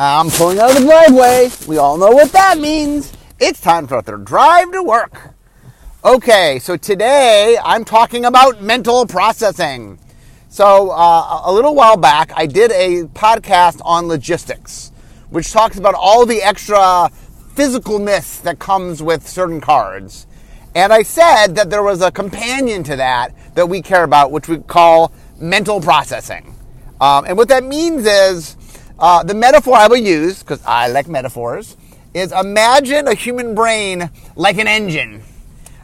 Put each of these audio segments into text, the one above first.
I'm pulling out of the driveway. We all know what that means. It's time for the drive to work. Okay, so today I'm talking about mental processing. So, uh, a little while back, I did a podcast on logistics, which talks about all the extra physicalness that comes with certain cards. And I said that there was a companion to that that we care about, which we call mental processing. Um, and what that means is uh, the metaphor I will use, because I like metaphors, is imagine a human brain like an engine.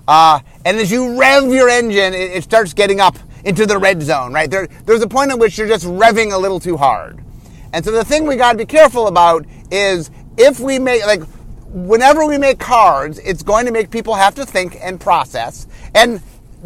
Uh, and as you rev your engine, it, it, starts getting up into the red zone, right? There, there's a point at which you're just revving a little too hard. And so the thing we got to be careful about is if we make, like, whenever we make cards, it's going to make people have to think and process. And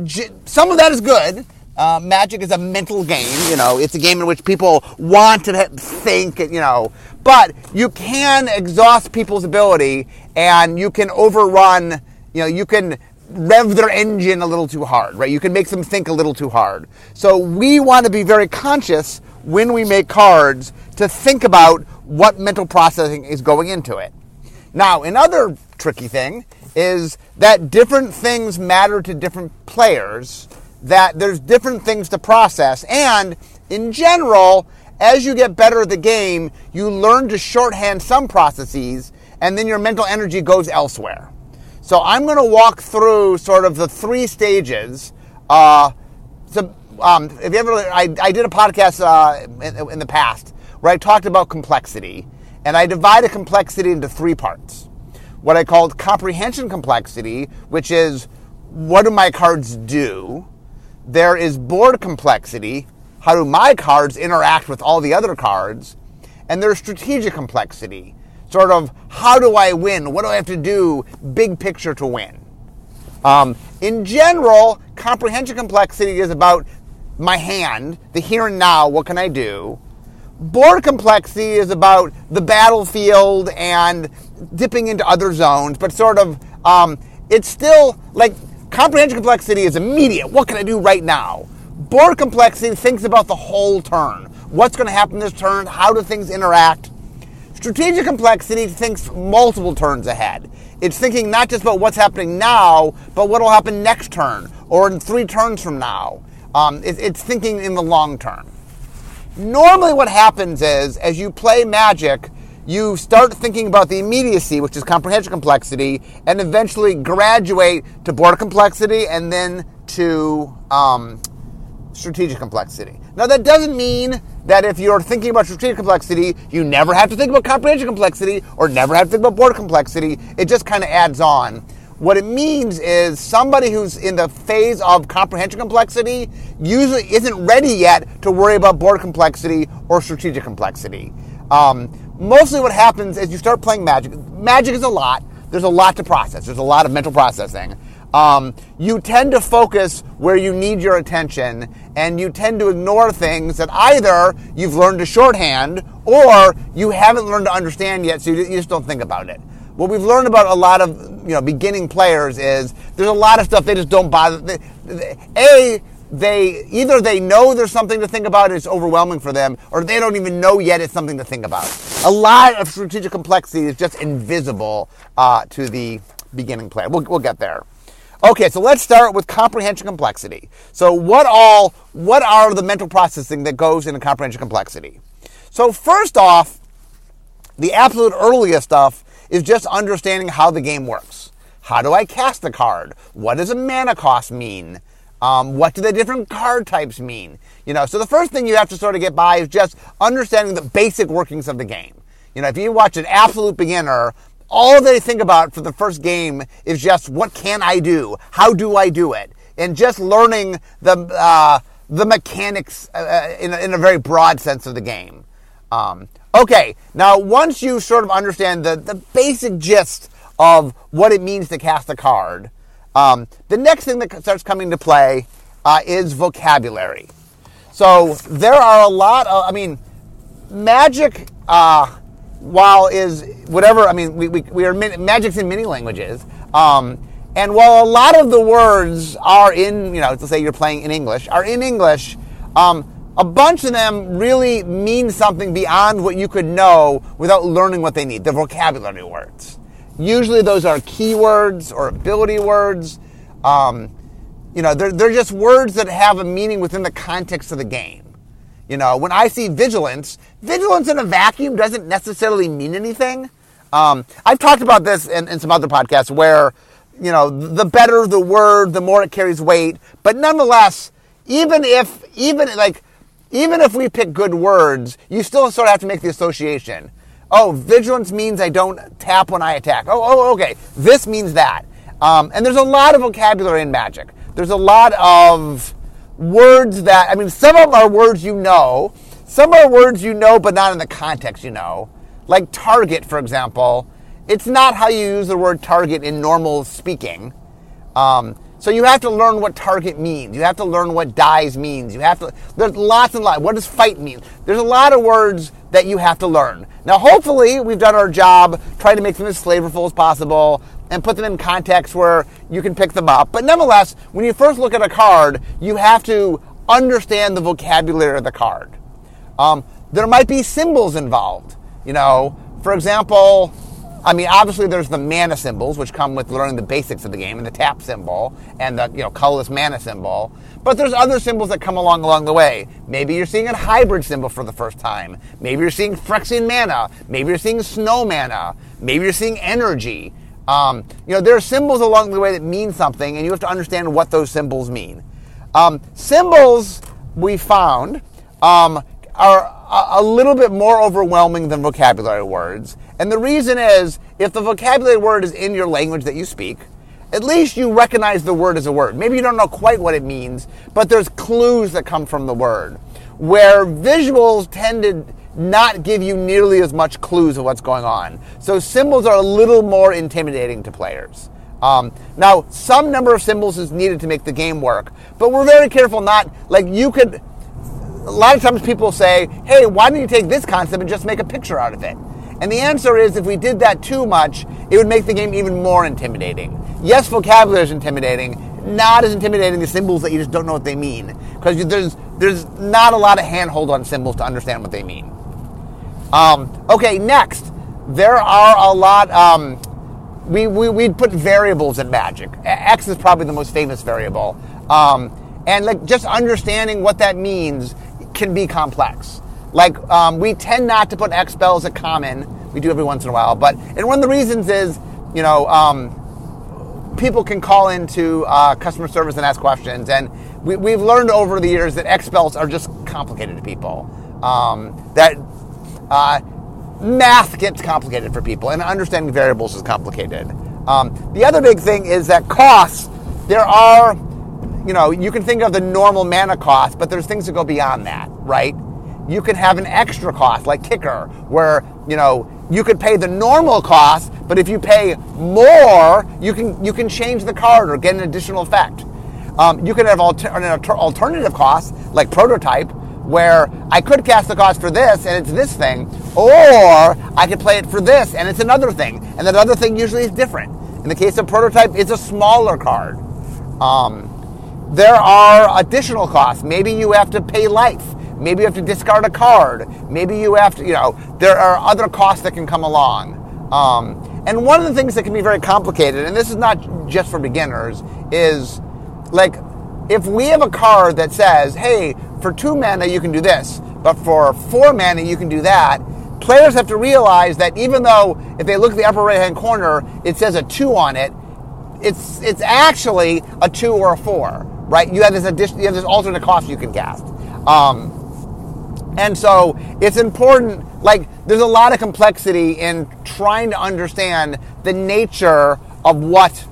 j- some of that is good. Uh, magic is a mental game, you know, it's a game in which people want to think, you know, but you can exhaust people's ability and you can overrun, you know, you can rev their engine a little too hard, right? You can make them think a little too hard. So we want to be very conscious when we make cards to think about what mental processing is going into it. Now, another tricky thing is that different things matter to different players that there's different things to process. And in general, as you get better at the game, you learn to shorthand some processes, and then your mental energy goes elsewhere. So I'm going to walk through sort of the three stages. Uh, so, um, if you ever, I, I did a podcast uh, in, in the past where I talked about complexity, and I divided complexity into three parts. What I called comprehension complexity, which is what do my cards do? There is board complexity. How do my cards interact with all the other cards? And there's strategic complexity. Sort of, how do I win? What do I have to do? Big picture to win. Um, in general, comprehension complexity is about my hand, the here and now, what can I do? Board complexity is about the battlefield and dipping into other zones, but sort of, um, it's still like Comprehension complexity is immediate. What can I do right now? Board complexity thinks about the whole turn. What's going to happen this turn? How do things interact? Strategic complexity thinks multiple turns ahead. It's thinking not just about what's happening now, but what will happen next turn or in three turns from now. Um, it, it's thinking in the long term. Normally, what happens is as you play Magic, you start thinking about the immediacy, which is comprehension complexity, and eventually graduate to board complexity and then to um, strategic complexity. Now, that doesn't mean that if you're thinking about strategic complexity, you never have to think about comprehension complexity or never have to think about board complexity. It just kind of adds on. What it means is somebody who's in the phase of comprehension complexity usually isn't ready yet to worry about board complexity or strategic complexity. Um, mostly what happens is you start playing Magic. Magic is a lot. There's a lot to process. There's a lot of mental processing. Um, you tend to focus where you need your attention, and you tend to ignore things that either you've learned to shorthand or you haven't learned to understand yet, so you just don't think about it. What we've learned about a lot of you know beginning players is there's a lot of stuff they just don't bother. They, they, a they either they know there's something to think about, it's overwhelming for them, or they don't even know yet it's something to think about. A lot of strategic complexity is just invisible uh, to the beginning player. We'll, we'll get there. Okay, so let's start with comprehension complexity. So what all what are the mental processing that goes into comprehension complexity? So first off, the absolute earliest stuff is just understanding how the game works. How do I cast a card? What does a mana cost mean? Um, what do the different card types mean? You know, so the first thing you have to sort of get by is just understanding the basic workings of the game. You know, if you watch an absolute beginner, all they think about for the first game is just what can I do? How do I do it? And just learning the uh, the mechanics uh, uh, in, a, in a very broad sense of the game. Um, okay, now once you sort of understand the, the basic gist of what it means to cast a card, um, the next thing that starts coming to play uh, is vocabulary. So there are a lot of, I mean, magic, uh, while is whatever, I mean, we, we, we are, magic's in many languages. Um, and while a lot of the words are in, you know, to say you're playing in English, are in English, um, a bunch of them really mean something beyond what you could know without learning what they need, the vocabulary words. Usually those are keywords or ability words. Um, you know, they're, they're just words that have a meaning within the context of the game. You know, when I see vigilance, vigilance in a vacuum doesn't necessarily mean anything. Um, I've talked about this in, in some other podcasts where, you know, the better the word, the more it carries weight. But nonetheless, even if, even like, even if we pick good words, you still sort of have to make the association. Oh, vigilance means I don't tap when I attack. Oh, oh, okay. This means that. Um, and there's a lot of vocabulary in magic. There's a lot of words that, I mean, some of them are words you know, some are words you know, but not in the context you know. Like target, for example, it's not how you use the word target in normal speaking. Um, so you have to learn what target means. You have to learn what dies means. You have to. There's lots and lots. What does fight mean? There's a lot of words that you have to learn. Now, hopefully, we've done our job trying to make them as flavorful as possible and put them in context where you can pick them up. But nonetheless, when you first look at a card, you have to understand the vocabulary of the card. Um, there might be symbols involved. You know, for example, I mean, obviously there's the mana symbols, which come with learning the basics of the game, and the tap symbol, and the you know colorless mana symbol. But there's other symbols that come along along the way. Maybe you're seeing a hybrid symbol for the first time. Maybe you're seeing Phyrexian mana. Maybe you're seeing snow mana. Maybe you're seeing energy. Um, you know, there are symbols along the way that mean something, and you have to understand what those symbols mean. Um, symbols we found um, are a little bit more overwhelming than vocabulary words. And the reason is if the vocabulary word is in your language that you speak, at least you recognize the word as a word. Maybe you don't know quite what it means, but there's clues that come from the word. Where visuals tend to not give you nearly as much clues of what's going on. So symbols are a little more intimidating to players. Um, now, some number of symbols is needed to make the game work, but we're very careful not, like, you could, a lot of times people say, hey, why don't you take this concept and just make a picture out of it? And the answer is if we did that too much, it would make the game even more intimidating. Yes, vocabulary is intimidating, not as intimidating as symbols that you just don't know what they mean. Because there's, there's not a lot of handhold on symbols to understand what they mean. Um, okay, next, there are a lot. Um, we, we we put variables in Magic. X is probably the most famous variable, um, and like just understanding what that means can be complex. Like um, we tend not to put X spells at common. We do every once in a while, but and one of the reasons is you know um, people can call into uh, customer service and ask questions, and we, we've learned over the years that X are just complicated to people. Um, that uh, math gets complicated for people, and understanding variables is complicated. Um, the other big thing is that costs, there are, you know, you can think of the normal mana cost, but there's things that go beyond that, right? You can have an extra cost, like kicker, where, you know, you could pay the normal cost, but if you pay more, you can you can change the card or get an additional effect. Um, you can have alter- alternative cost like prototype, where I could cast the cost for this and it's this thing, or I could play it for this and it's another thing, and that other thing usually is different. In the case of prototype, it's a smaller card. Um, there are additional costs. Maybe you have to pay life. Maybe you have to discard a card. Maybe you have to, you know, there are other costs that can come along. Um, and one of the things that can be very complicated, and this is not just for beginners, is like if we have a card that says, hey, for two mana you can do this, but for four mana you can do that, players have to realize that even though if they look at the upper right hand corner, it says a two on it, it's it's actually a two or a four, right? You have this addition, you have this alternate cost you can cast. Um, and so it's important, like, there's a lot of complexity in trying to understand the nature of what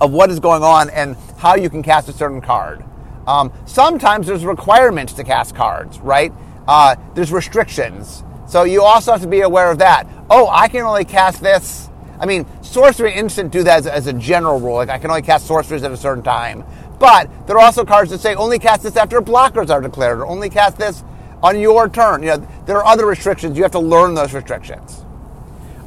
of what is going on and how you can cast a certain card. Um, sometimes there's requirements to cast cards, right? Uh, there's restrictions. So you also have to be aware of that. Oh, I can only cast this. I mean, sorcery instant do that as, as a general rule. Like I can only cast sorceries at a certain time. But there are also cards that say only cast this after blockers are declared, or only cast this on your turn. You know, there are other restrictions. You have to learn those restrictions.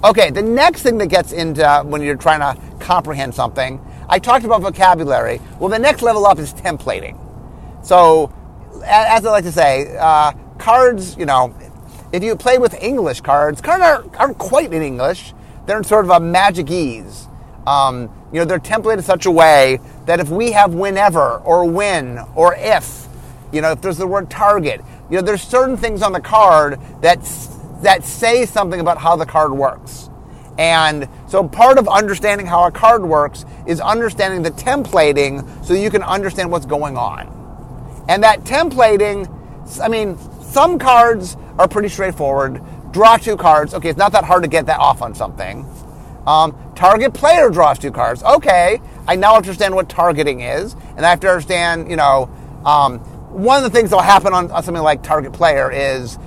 Okay, the next thing that gets into uh, when you're trying to comprehend something, I talked about vocabulary. Well, the next level up is templating. So as I like to say, uh, cards, you know, if you play with English cards, cards aren't, aren't quite in English. They're in sort of a Magic-ese. Um, you know, they're templated in such a way that if we have whenever or when or if, you know, if there's the word target, you know, there's certain things on the card that that say something about how the card works. And so part of understanding how a card works is understanding the templating so you can understand what's going on. And that templating, I mean, some cards are pretty straightforward. Draw two cards. Okay, it's not that hard to get that off on something. Um, target player draws two cards. Okay, I now understand what targeting is, and I have to understand, you know, um, one of the things that will happen on, on something like target player is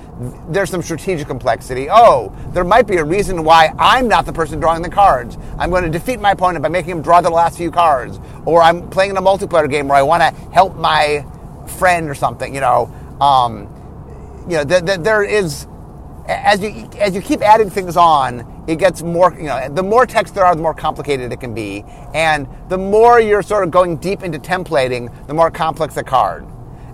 there's some strategic complexity. Oh, there might be a reason why I'm not the person drawing the cards. I'm going to defeat my opponent by making him draw the last few cards. Or I'm playing in a multiplayer game where I want to help my friend or something, you know. Um, you know, th- th- there is, as you, as you keep adding things on, it gets more, you know, the more text there are, the more complicated it can be. And the more you're sort of going deep into templating, the more complex the card.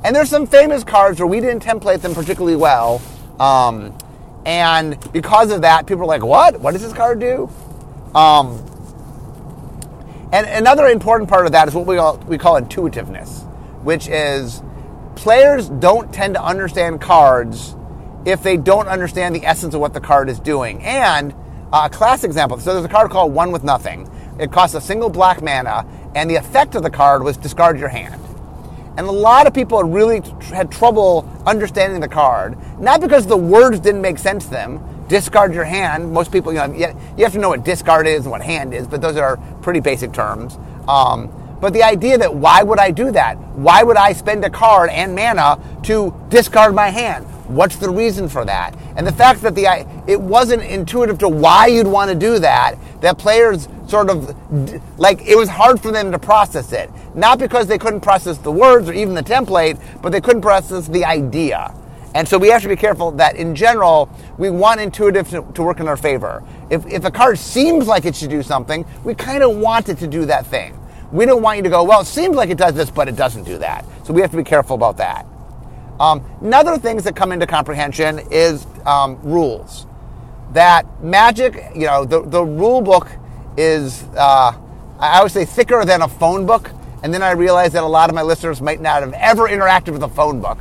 And there's some famous cards where we didn't template them particularly well. Um, and because of that, people are like, what? What does this card do? Um, and another important part of that is what we call, we call intuitiveness, which is players don't tend to understand cards if they don't understand the essence of what the card is doing. And uh, a classic example so there's a card called One with Nothing. It costs a single black mana, and the effect of the card was discard your hand. And a lot of people really had trouble understanding the card, not because the words didn't make sense to them. Discard your hand. Most people, you know, you have to know what discard is and what hand is, but those are pretty basic terms. Um, but the idea that why would I do that? Why would I spend a card and mana to discard my hand? What's the reason for that? And the fact that the it wasn't intuitive to why you'd want to do that, that players sort of like it was hard for them to process it. Not because they couldn't process the words or even the template, but they couldn't process the idea. And so we have to be careful that in general, we want intuitive to, to work in our favor. If, if a card seems like it should do something, we kind of want it to do that thing. We don't want you to go, well, it seems like it does this, but it doesn't do that. So we have to be careful about that. Um, another things that come into comprehension is um, rules. That magic, you know, the, the rule book is, uh, I would say, thicker than a phone book. And then I realized that a lot of my listeners might not have ever interacted with a phone book.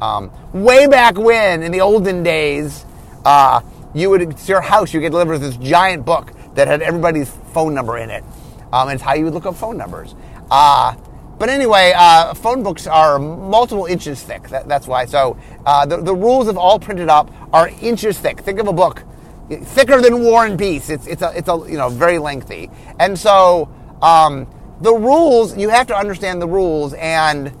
Um, way back when, in the olden days, uh, you would, to your house, you get delivered this giant book that had everybody's phone number in it. Um, it's how you would look up phone numbers. Uh, but anyway, uh, phone books are multiple inches thick. That, that's why. So uh, the, the rules of all printed up are inches thick. Think of a book thicker than War and Peace. It's it's a it's a you know very lengthy. And so um, the rules you have to understand the rules and.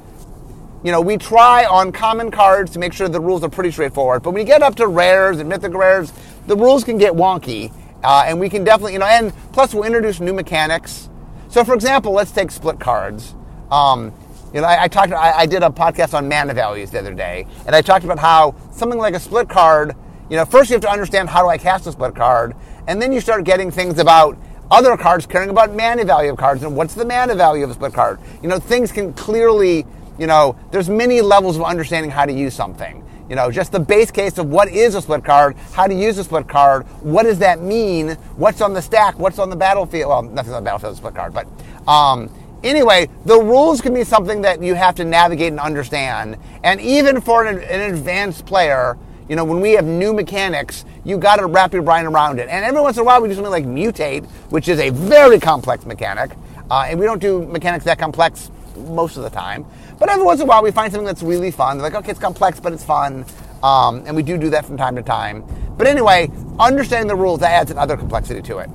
You know, we try on common cards to make sure the rules are pretty straightforward. But when you get up to rares and mythic rares, the rules can get wonky. Uh, and we can definitely, you know, and plus we'll introduce new mechanics. So, for example, let's take split cards. Um, you know, I, I talked. I, I, did a podcast on mana values the other day, and I talked about how something like a split card. You know, first you have to understand how do I cast a split card, and then you start getting things about other cards caring about mana value of cards and what's the mana value of a split card. You know, things can clearly. You know, there's many levels of understanding how to use something. You know, just the base case of what is a split card, how to use a split card, what does that mean, what's on the stack, what's on the battlefield. Well, nothing's on the battlefield split card, but um, anyway, the rules can be something that you have to navigate and understand. And even for an, an advanced player, you know, when we have new mechanics, you got to wrap your brain around it. And every once in a while, we do something like mutate, which is a very complex mechanic. Uh, and we don't do mechanics that complex most of the time. But every once in a while, we find something that's really fun. They're like, okay, it's complex, but it's fun. Um, and we do do that from time to time. But anyway, understanding the rules adds another complexity to it.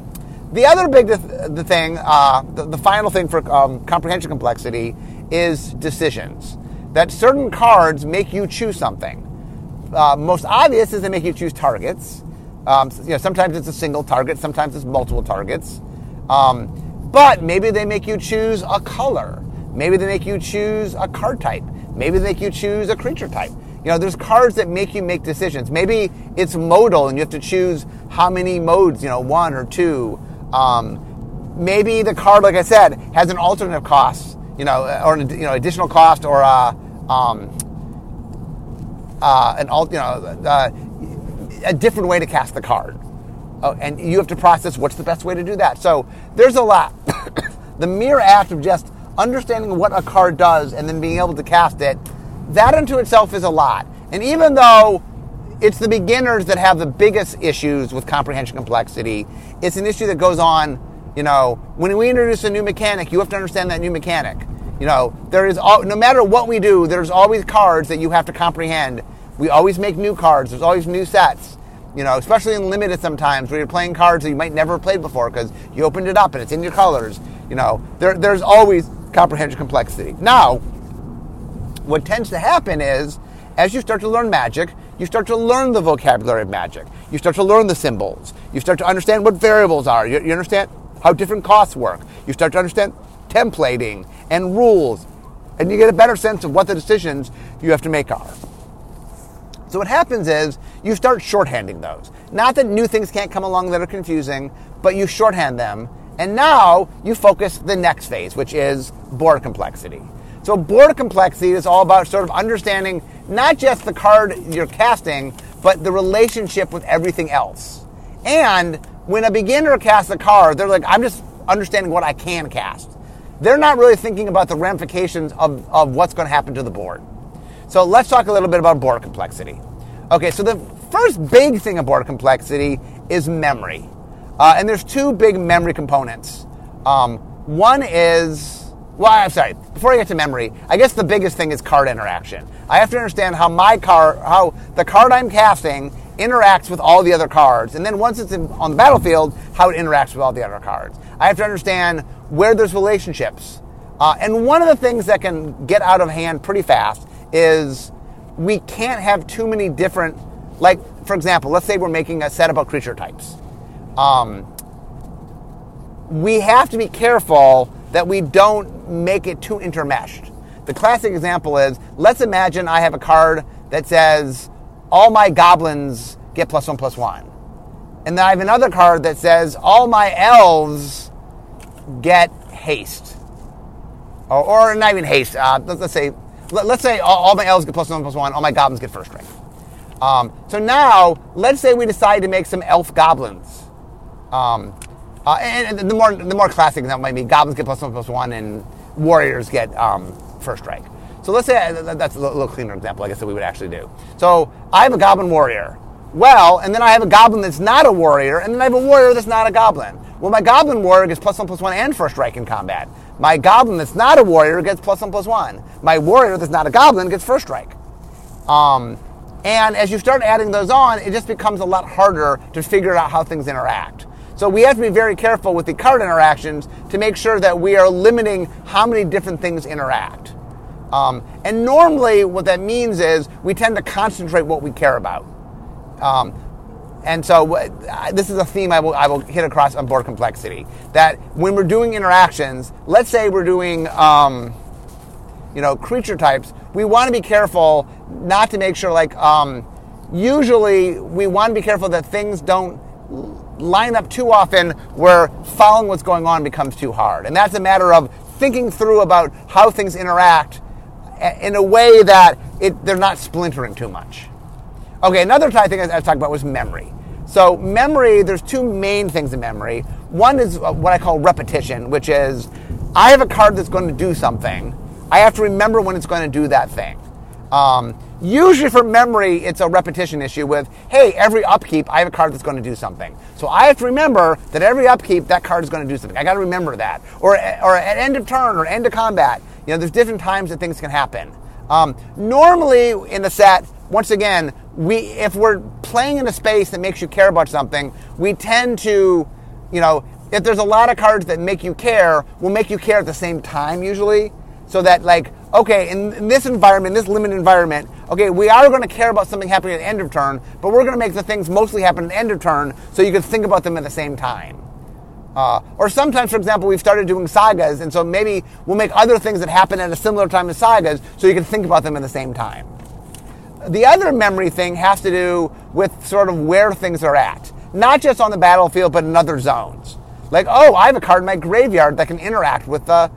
The other big th- the thing, uh, the, the, final thing for um, comprehension complexity is decisions. That certain cards make you choose something. Uh, most obvious is they make you choose targets. Um, you know, sometimes it's a single target, sometimes it's multiple targets. Um, but maybe they make you choose a color Maybe they make you choose a card type. Maybe they make you choose a creature type. You know, there's cards that make you make decisions. Maybe it's modal and you have to choose how many modes, you know, one or two. Um, maybe the card, like I said, has an alternative cost, you know, or an you know, additional cost or a, um, uh, an alt, you know, uh, a different way to cast the card. Oh, and you have to process what's the best way to do that. So there's a lot. the mere act of just understanding what a card does and then being able to cast it, that unto itself is a lot. And even though it's the beginners that have the biggest issues with comprehension complexity, it's an issue that goes on, you know, when we introduce a new mechanic, you have to understand that new mechanic. You know, there is all, no matter what we do, there's always cards that you have to comprehend. We always make new cards. There's always new sets. You know, especially in limited sometimes where you're playing cards that you might never have played before because you opened it up and it's in your colors. You know, there, there's always comprehension complexity. Now, what tends to happen is as you start to learn magic, you start to learn the vocabulary of magic. You start to learn the symbols. You start to understand what variables are. You, you understand how different costs work. You start to understand templating and rules. And you get a better sense of what the decisions you have to make are. So what happens is you start shorthanding those. Not that new things can't come along that are confusing, but you shorthand them. And now you focus the next phase, which is board complexity. So board complexity is all about sort of understanding not just the card you're casting, but the relationship with everything else. And when a beginner casts a card, they're like, I'm just understanding what I can cast. They're not really thinking about the ramifications of, of what's going to happen to the board. So let's talk a little bit about board complexity. Okay, so the first big thing of board complexity is memory. Uh, and there's two big memory components. Um, one is, well, I'm sorry, before I get to memory, I guess the biggest thing is card interaction. I have to understand how my card, how the card I'm casting interacts with all the other cards. And then once it's in, on the battlefield, how it interacts with all the other cards. I have to understand where there's relationships. Uh, and one of the things that can get out of hand pretty fast is we can't have too many different, like, for example, let's say we're making a set about creature types. Um, we have to be careful that we don't make it too intermeshed. The classic example is let's imagine I have a card that says all my goblins get plus one plus one. And then I have another card that says all my elves get haste. Or, or not even haste, uh, let's, let's say let, us say all, all, my elves get plus one plus one, all my goblins get first strike. Um, so now, let's say we decide to make some elf goblins. Um, uh, and, and, the more the more classic example might be goblins get plus one plus one, and warriors get um, first strike. So let's say uh, that's a little cleaner example, I guess, that we would actually do. So I have a goblin warrior. Well, and then I have a goblin that's not a warrior, and then I have a warrior that's not a goblin. Well, my goblin warrior gets plus one plus one and first strike in combat. My goblin that's not a warrior gets plus one plus one. My warrior that's not a goblin gets first strike. Um, and as you start adding those on, it just becomes a lot harder to figure out how things interact. So we have to be very careful with the card interactions to make sure that we are limiting how many different things interact. Um, and normally, what that means is we tend to concentrate what we care about. Um, and so uh, this is a theme I will, I will hit across on board complexity. That when we're doing interactions, let's say we're doing, um, you know, creature types, we want to be careful not to make sure, like, um, usually we want to be careful that things don't line up too often where following what's going on becomes too hard. And that's a matter of thinking through about how things interact in a way that it, they're not splintering too much. Okay, another thing I, I talked about was memory. So memory, there's two main things in memory. One is uh, what I call repetition, which is I have a card that's going to do something. I have to remember when it's going to do that thing. Um, usually for memory, it's a repetition issue with, hey, every upkeep, I have a card that's going to do something. So I have to remember that every upkeep, that card is going to do something. I got to remember that. Or, or at end of turn or end of combat, you know, there's different times that things can happen. Um, normally in the set, once again, we if we're playing in a space that makes you care about something, we tend to, you know, if there's a lot of cards that make you care, will make you care at the same time usually. So that like, okay, in, in this environment, this limited environment, okay, we are going to care about something happening at the end of turn, but we're going to make the things mostly happen at the end of turn so you can think about them at the same time. Uh, or sometimes, for example, we've started doing sagas, and so maybe we'll make other things that happen at a similar time as sagas so you can think about them at the same time. The other memory thing has to do with sort of where things are at, not just on the battlefield, but in other zones. Like, oh, I have a card in my graveyard that can interact with the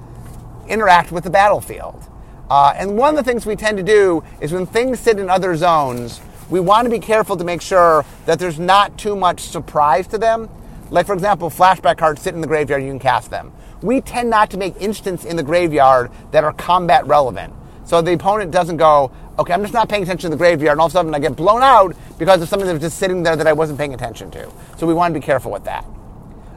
interact with the battlefield. Uh, and one of the things we tend to do is when things sit in other zones, we want to be careful to make sure that there's not too much surprise to them. Like, for example, flashback cards sit in the graveyard, you can cast them. We tend not to make instants in the graveyard that are combat relevant. So the opponent doesn't go, okay, I'm just not paying attention to the graveyard, and all of a sudden I get blown out because of something that was just sitting there that I wasn't paying attention to. So we want to be careful with that.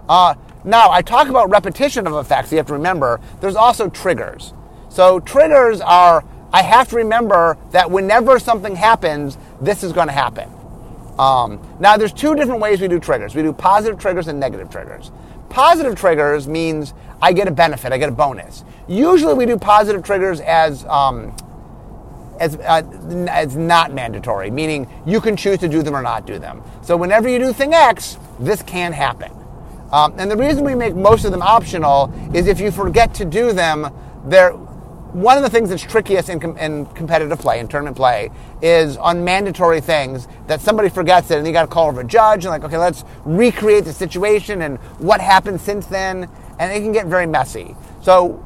Uh, now, I talk about repetition of effects, you have to remember, there's also triggers. So triggers are, I have to remember that whenever something happens, this is going to happen. Um, now, there's two different ways we do triggers. We do positive triggers and negative triggers. Positive triggers means I get a benefit, I get a bonus. Usually, we do positive triggers as um, as, uh, as not mandatory, meaning you can choose to do them or not do them. So, whenever you do thing X, this can happen. Um, and the reason we make most of them optional is if you forget to do them, they're one of the things that's trickiest in, com- in, competitive play, in tournament play, is on mandatory things that somebody forgets it and you got to call over a judge and like, okay, let's recreate the situation and what happened since then, and it can get very messy. So,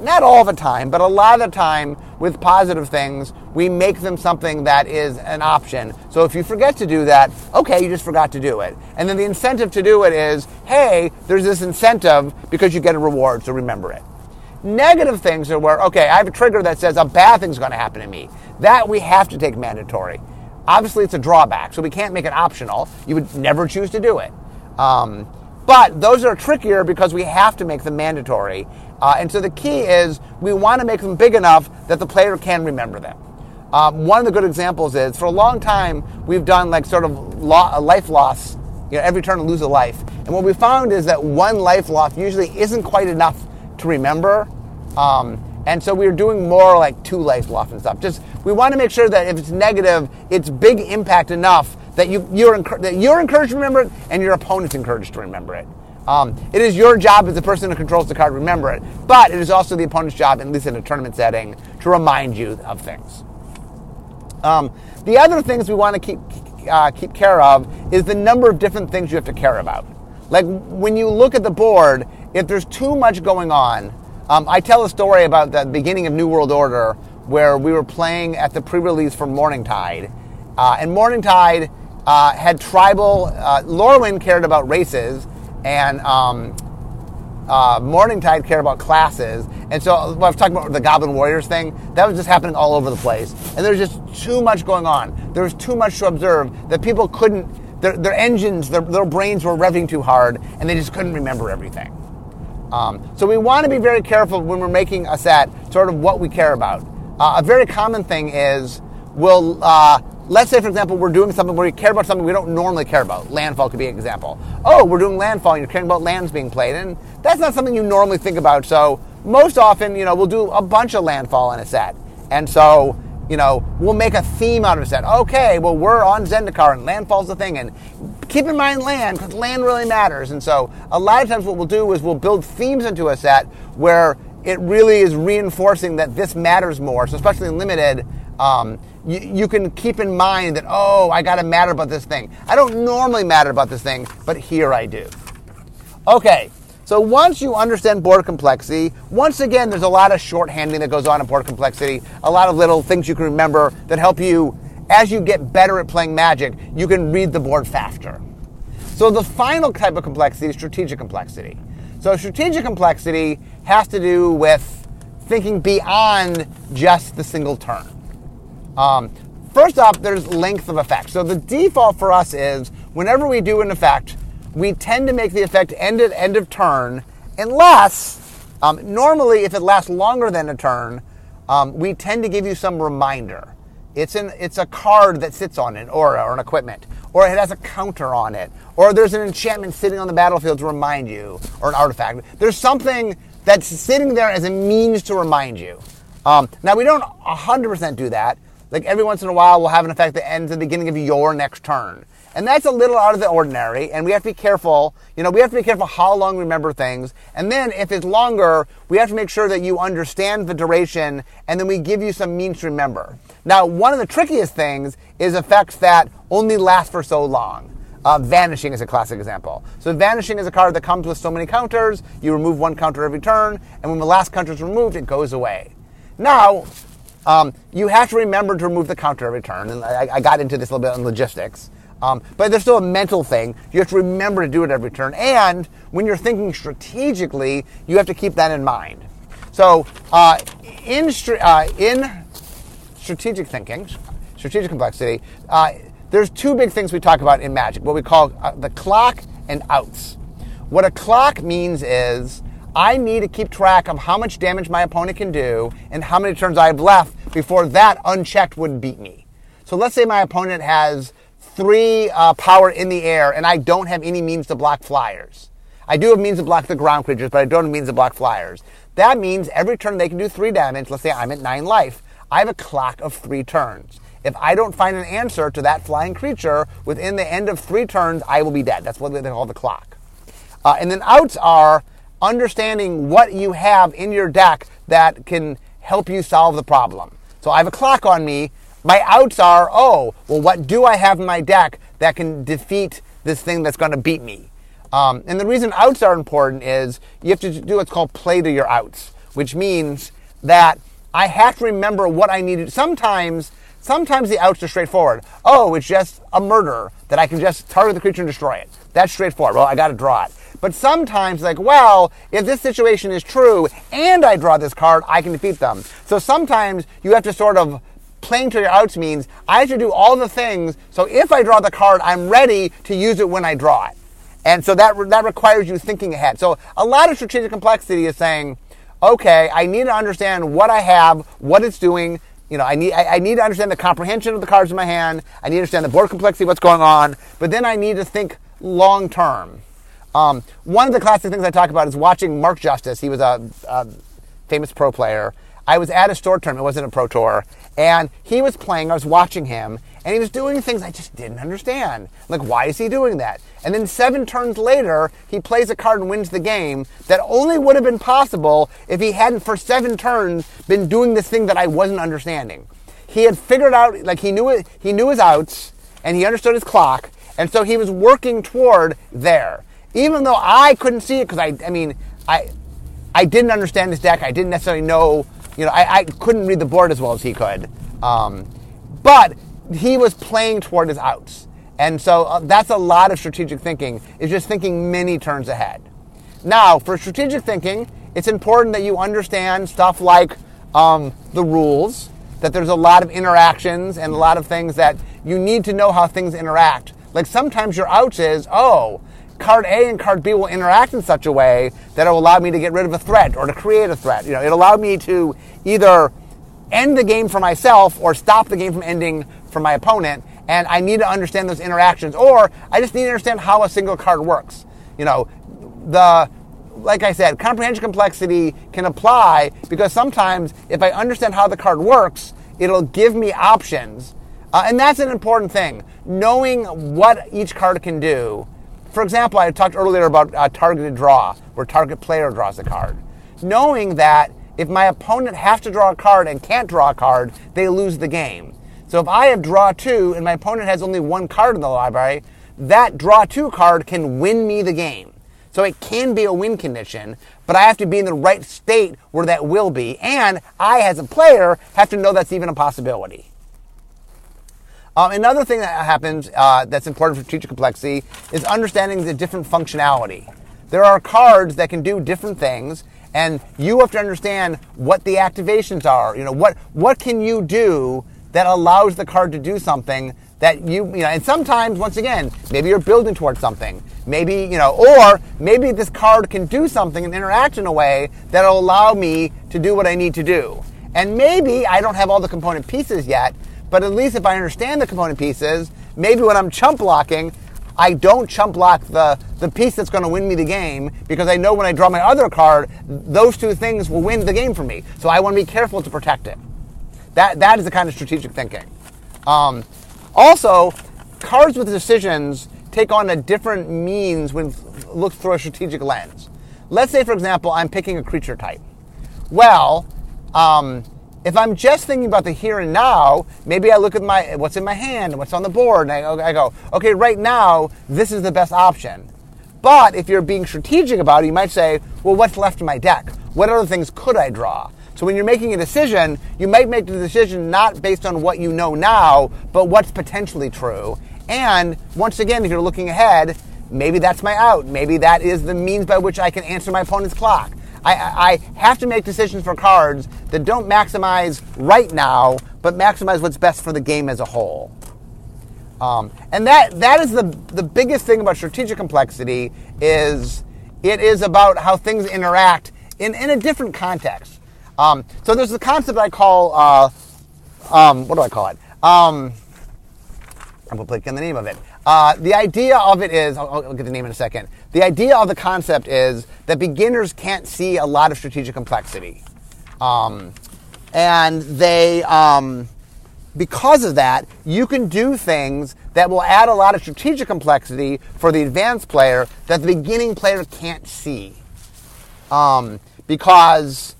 not all the time, but a lot of the time with positive things, we make them something that is an option. So if you forget to do that, okay, you just forgot to do it. And then the incentive to do it is, hey, there's this incentive because you get a reward, so remember it. Negative things are where, okay, I have a trigger that says a bad thing's going to happen to me. That we have to take mandatory. Obviously, it's a drawback, so we can't make it optional. You would never choose to do it. Um, but those are trickier because we have to make them mandatory. Uh, and so the key is we want to make them big enough that the player can remember them. Um, one of the good examples is for a long time we've done like sort of lo- life loss, you know, every turn lose a life. And what we found is that one life loss usually isn't quite enough to remember. Um, and so we're doing more like two loss and stuff. Just we want to make sure that if it's negative, it's big impact enough that you you're that you're encouraged to remember it and your opponent's encouraged to remember it. Um, it is your job as the person who controls the card to remember it, but it is also the opponent's job, at least in a tournament setting, to remind you of things. Um, the other things we want to keep uh, keep care of is the number of different things you have to care about. Like when you look at the board, if there's too much going on, um, I tell a story about the beginning of New World Order where we were playing at the pre-release for Morningtide, uh, and Morningtide uh, had tribal. Uh, Lorwyn cared about races, and um, uh, Morningtide cared about classes. And so I was talking about the Goblin Warriors thing. That was just happening all over the place, and there was just too much going on. There was too much to observe that people couldn't. Their, their engines, their, their brains were revving too hard, and they just couldn't remember everything. Um, so we want to be very careful when we're making a set, sort of what we care about. Uh, a very common thing is we'll uh, let's say, for example, we're doing something where we care about something we don't normally care about. Landfall could be an example. Oh, we're doing landfall and you're caring about lands being played. And that's not something you normally think about. So most often, you know, we'll do a bunch of landfall in a set. And so, you know, we'll make a theme out of a set. Okay, well, we're on Zendikar and landfall's the thing. And keep in mind land, because land really matters. And so a lot of times what we'll do is we'll build themes into a set where it really is reinforcing that this matters more. So especially in limited, um, you, you, can keep in mind that, oh, I got to matter about this thing. I don't normally matter about this thing, but here I do. Okay, so once you understand board complexity, once again, there's a lot of shorthanding that goes on in board complexity, a lot of little things you can remember that help you, as you get better at playing magic, you can read the board faster. So the final type of complexity is strategic complexity. So strategic complexity has to do with thinking beyond just the single turn. Um, first off, there's length of effect. So the default for us is whenever we do an effect, we tend to make the effect end at end of turn, unless um, normally if it lasts longer than a turn, um, we tend to give you some reminder. It's an it's a card that sits on it, or, or an equipment, or it has a counter on it, or there's an enchantment sitting on the battlefield to remind you, or an artifact. There's something that's sitting there as a means to remind you. Um, now we don't 100% do that. Like every once in a while, we'll have an effect that ends at the beginning of your next turn. And that's a little out of the ordinary, and we have to be careful. You know, we have to be careful how long we remember things. And then if it's longer, we have to make sure that you understand the duration, and then we give you some means to remember. Now, one of the trickiest things is effects that only last for so long. Uh, vanishing is a classic example. So vanishing is a card that comes with so many counters. You remove one counter every turn, and when the last counter is removed, it goes away. Now, um, you have to remember to remove the counter every turn, and I, I got into this a little bit on logistics. Um, but there's still a mental thing. You have to remember to do it every turn. And when you're thinking strategically, you have to keep that in mind. So uh, in, uh, in strategic thinking, strategic complexity, uh, there's two big things we talk about in Magic, what we call uh, the clock and outs. What a clock means is I need to keep track of how much damage my opponent can do and how many turns I have left before that unchecked would beat me. So let's say my opponent has three uh, power in the air, and I don't have any means to block flyers. I do have means to block the ground creatures, but I don't have means to block flyers. That means every turn they can do three damage. Let's say I'm at nine life. I have a clock of three turns. If I don't find an answer to that flying creature within the end of three turns, I will be dead. That's what they call the clock. Uh, and then outs are understanding what you have in your deck that can help you solve the problem. So I have a clock on me. My outs are, oh, well, what do I have in my deck that can defeat this thing that's going to beat me? Um, and the reason outs are important is you have to do what's called play to your outs, which means that I have to remember what I needed. Sometimes, sometimes the outs are straightforward. Oh, it's just a murder that I can just target the creature and destroy it. That's straightforward. Well, I got to draw it. But sometimes, like, well, if this situation is true and I draw this card, I can defeat them. So sometimes you have to sort of playing to your outs means I have to do all the things. So if I draw the card, I'm ready to use it when I draw it. And so that, that requires you thinking ahead. So a lot of strategic complexity is saying, okay, I need to understand what I have, what it's doing. You know, I need, I, I need to understand the comprehension of the cards in my hand. I need to understand the board complexity, what's going on. But then I need to think long term. Um, one of the classic things I talk about is watching Mark Justice. He was a, a famous pro player. I was at a store tournament, it wasn't a pro tour, and he was playing, I was watching him, and he was doing things I just didn't understand. Like, why is he doing that? And then seven turns later, he plays a card and wins the game that only would have been possible if he hadn't, for seven turns, been doing this thing that I wasn't understanding. He had figured out, like, he knew it, he knew his outs, and he understood his clock, and so he was working toward there even though I couldn't see it because I, I mean, I, I didn't understand this deck. I didn't necessarily know, you know, I, I couldn't read the board as well as he could. Um, but he was playing toward his outs. And so uh, that's a lot of strategic thinking, is just thinking many turns ahead. Now, for strategic thinking, it's important that you understand stuff like um, the rules, that there's a lot of interactions and a lot of things that you need to know how things interact. Like sometimes your outs is, oh, card A and card B will interact in such a way that it will allow me to get rid of a threat or to create a threat. You know, it allowed me to either end the game for myself or stop the game from ending for my opponent. And I need to understand those interactions, or I just need to understand how a single card works. You know, the like I said, comprehension complexity can apply because sometimes if I understand how the card works, it'll give me options. Uh, and that's an important thing. Knowing what each card can do for example, I talked earlier about uh, targeted draw, where target player draws a card. Knowing that if my opponent has to draw a card and can't draw a card, they lose the game. So if I have draw two and my opponent has only one card in the library, that draw two card can win me the game. So it can be a win condition, but I have to be in the right state where that will be. And I, as a player, have to know that's even a possibility. Um, another thing that happens uh, that's important for strategic complexity is understanding the different functionality. There are cards that can do different things, and you have to understand what the activations are. You know, what what can you do that allows the card to do something that you you know. And sometimes, once again, maybe you're building towards something. Maybe you know, or maybe this card can do something and interact in a way that'll allow me to do what I need to do. And maybe I don't have all the component pieces yet, but at least if I understand the component pieces, maybe when I'm chump blocking, I don't chump block the, the piece that's going to win me the game because I know when I draw my other card, those two things will win the game for me. So I want to be careful to protect it. That, that is the kind of strategic thinking. Um, also, cards with decisions take on a different means when looked through a strategic lens. Let's say, for example, I'm picking a creature type. Well, um, if I'm just thinking about the here and now, maybe I look at my what's in my hand and what's on the board, and I, I go, okay, right now this is the best option. But if you're being strategic about it, you might say, well, what's left in my deck? What other things could I draw? So when you're making a decision, you might make the decision not based on what you know now, but what's potentially true. And once again, if you're looking ahead, maybe that's my out. Maybe that is the means by which I can answer my opponent's clock. I, I have to make decisions for cards that don't maximize right now, but maximize what's best for the game as a whole. Um, and that that is the the biggest thing about strategic complexity is it is about how things interact in, in a different context. Um, so there's the concept I call uh, um, what do I call it? Um, I'm blanking the name of it. Uh, the idea of it is, I'll, I'll, get the name in a second. The idea of the concept is that beginners can't see a lot of strategic complexity. Um, and they, um, because of that, you can do things that will add a lot of strategic complexity for the advanced player that the beginning player can't see. Um, because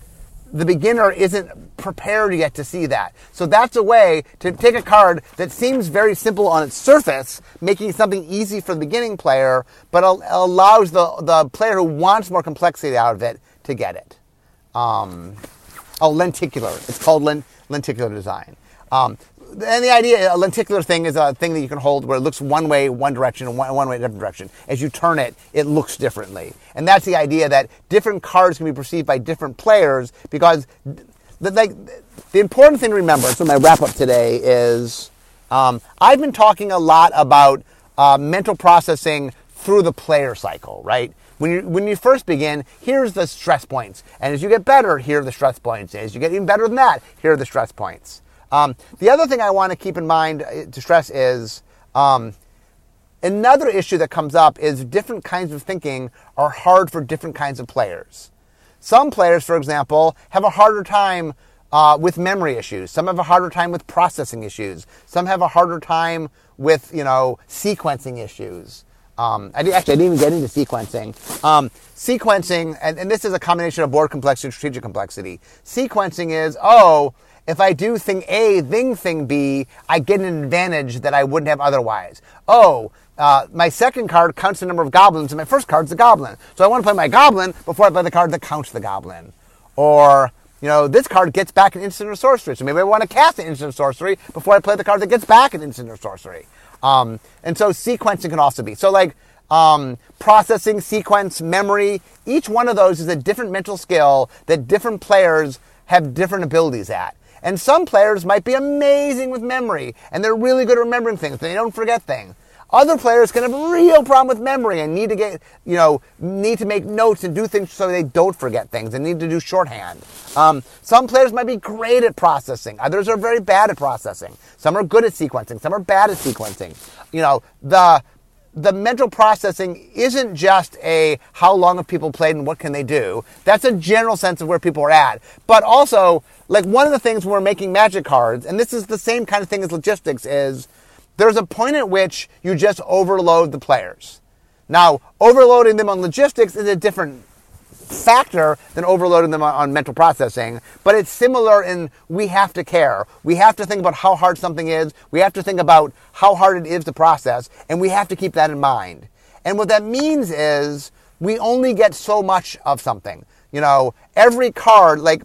the beginner isn't prepared yet to see that. So that's a way to take a card that seems very simple on its surface, making something easy for the beginning player, but allows the, the player who wants more complexity out of it to get it. Um, oh, lenticular. It's called lent- lenticular design. Um, and the idea, a lenticular thing is a thing that you can hold where it looks one way, one direction, and one, one way, different direction. As you turn it, it looks differently. And that's the idea that different cards can be perceived by different players because the, like, the important thing to remember, so my wrap up today is um, I've been talking a lot about uh, mental processing through the player cycle, right? When you, when you first begin, here's the stress points. And as you get better, here are the stress points. As you get even better than that, here are the stress points. Um, the other thing I want to keep in mind uh, to stress is um, another issue that comes up is different kinds of thinking are hard for different kinds of players. Some players, for example, have a harder time uh, with memory issues. Some have a harder time with processing issues. Some have a harder time with, you know, sequencing issues. Um, I did, actually, I didn't even get into sequencing. Um, sequencing, and, and, this is a combination of board complexity and strategic complexity. Sequencing is, oh, if I do thing A, then thing B, I get an advantage that I wouldn't have otherwise. Oh, uh, my second card counts the number of goblins, and my first card's a goblin. So I want to play my goblin before I play the card that counts the goblin. Or, you know, this card gets back an instant or sorcery. So maybe I want to cast an instant or sorcery before I play the card that gets back an instant or sorcery. Um, and so sequencing can also be. So, like, um, processing, sequence, memory, each one of those is a different mental skill that different players have different abilities at. And some players might be amazing with memory and they're really good at remembering things. They don't forget things. Other players can have a real problem with memory and need to get, you know, need to make notes and do things so they don't forget things and need to do shorthand. Um, some players might be great at processing. Others are very bad at processing. Some are good at sequencing. Some are bad at sequencing. You know, the the mental processing isn't just a how long have people played and what can they do. That's a general sense of where people are at. But also, like one of the things when we're making magic cards, and this is the same kind of thing as logistics, is there's a point at which you just overload the players. Now, overloading them on logistics is a different factor than overloading them on, mental processing, but it's similar in we have to care. We have to think about how hard something is. We have to think about how hard it is to process, and we have to keep that in mind. And what that means is we only get so much of something. You know, every card, like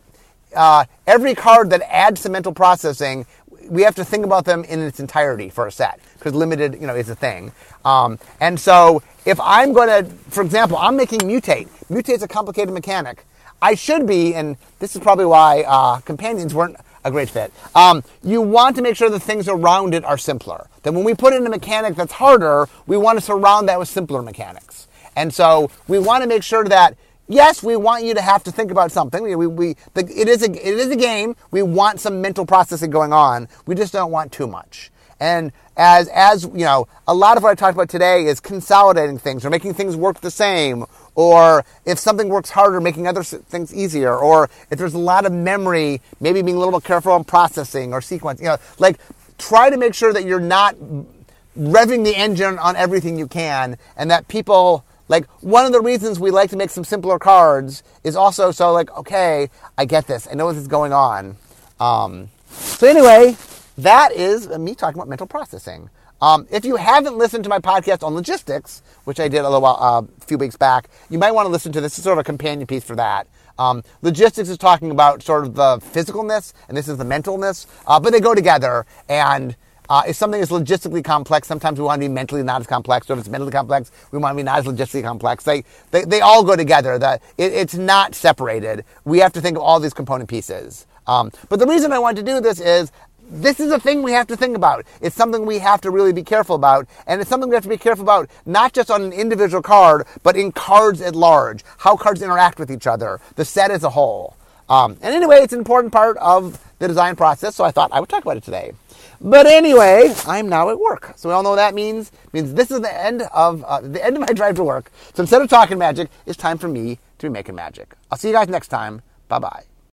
uh, every card that adds to mental processing, we have to think about them in its entirety for a set because limited, you know, is a thing. Um, and so if I'm going to, for example, I'm making mutate. Mutate's a complicated mechanic. I should be, and this is probably why uh, companions weren't a great fit. Um, you want to make sure the things around it are simpler. That when we put in a mechanic that's harder, we want to surround that with simpler mechanics. And so we want to make sure that yes, we want you to have to think about something. We, we, the, it, is a, it is a game. We want some mental processing going on. We just don't want too much. And as, as, you know, a lot of what I talked about today is consolidating things or making things work the same or if something works harder, making other things easier, or if there's a lot of memory, maybe being a little bit careful on processing or sequence. You know, like try to make sure that you're not revving the engine on everything you can, and that people like one of the reasons we like to make some simpler cards is also so like okay, I get this, I know this is going on. Um, so anyway, that is me talking about mental processing. Um, if you haven't listened to my podcast on logistics, which I did a little while, uh, a few weeks back, you might want to listen to this. It's sort of a companion piece for that. Um, logistics is talking about sort of the physicalness, and this is the mentalness, uh, but they go together. And uh, if something is logistically complex, sometimes we want to be mentally not as complex. Or if it's mentally complex, we want to be not as logistically complex. They, they, they all go together. That it, it's not separated. We have to think of all these component pieces. Um, but the reason I want to do this is this is a thing we have to think about. It's something we have to really be careful about. And it's something we have to be careful about, not just on an individual card, but in cards at large. How cards interact with each other, the set as a whole. Um, and anyway, it's an important part of the design process, so I thought I would talk about it today. But anyway, I'm now at work. So we all know what that means. It means this is the end of uh, the end of my drive to work. So instead of talking magic, it's time for me to be making magic. I'll see you guys next time. Bye bye.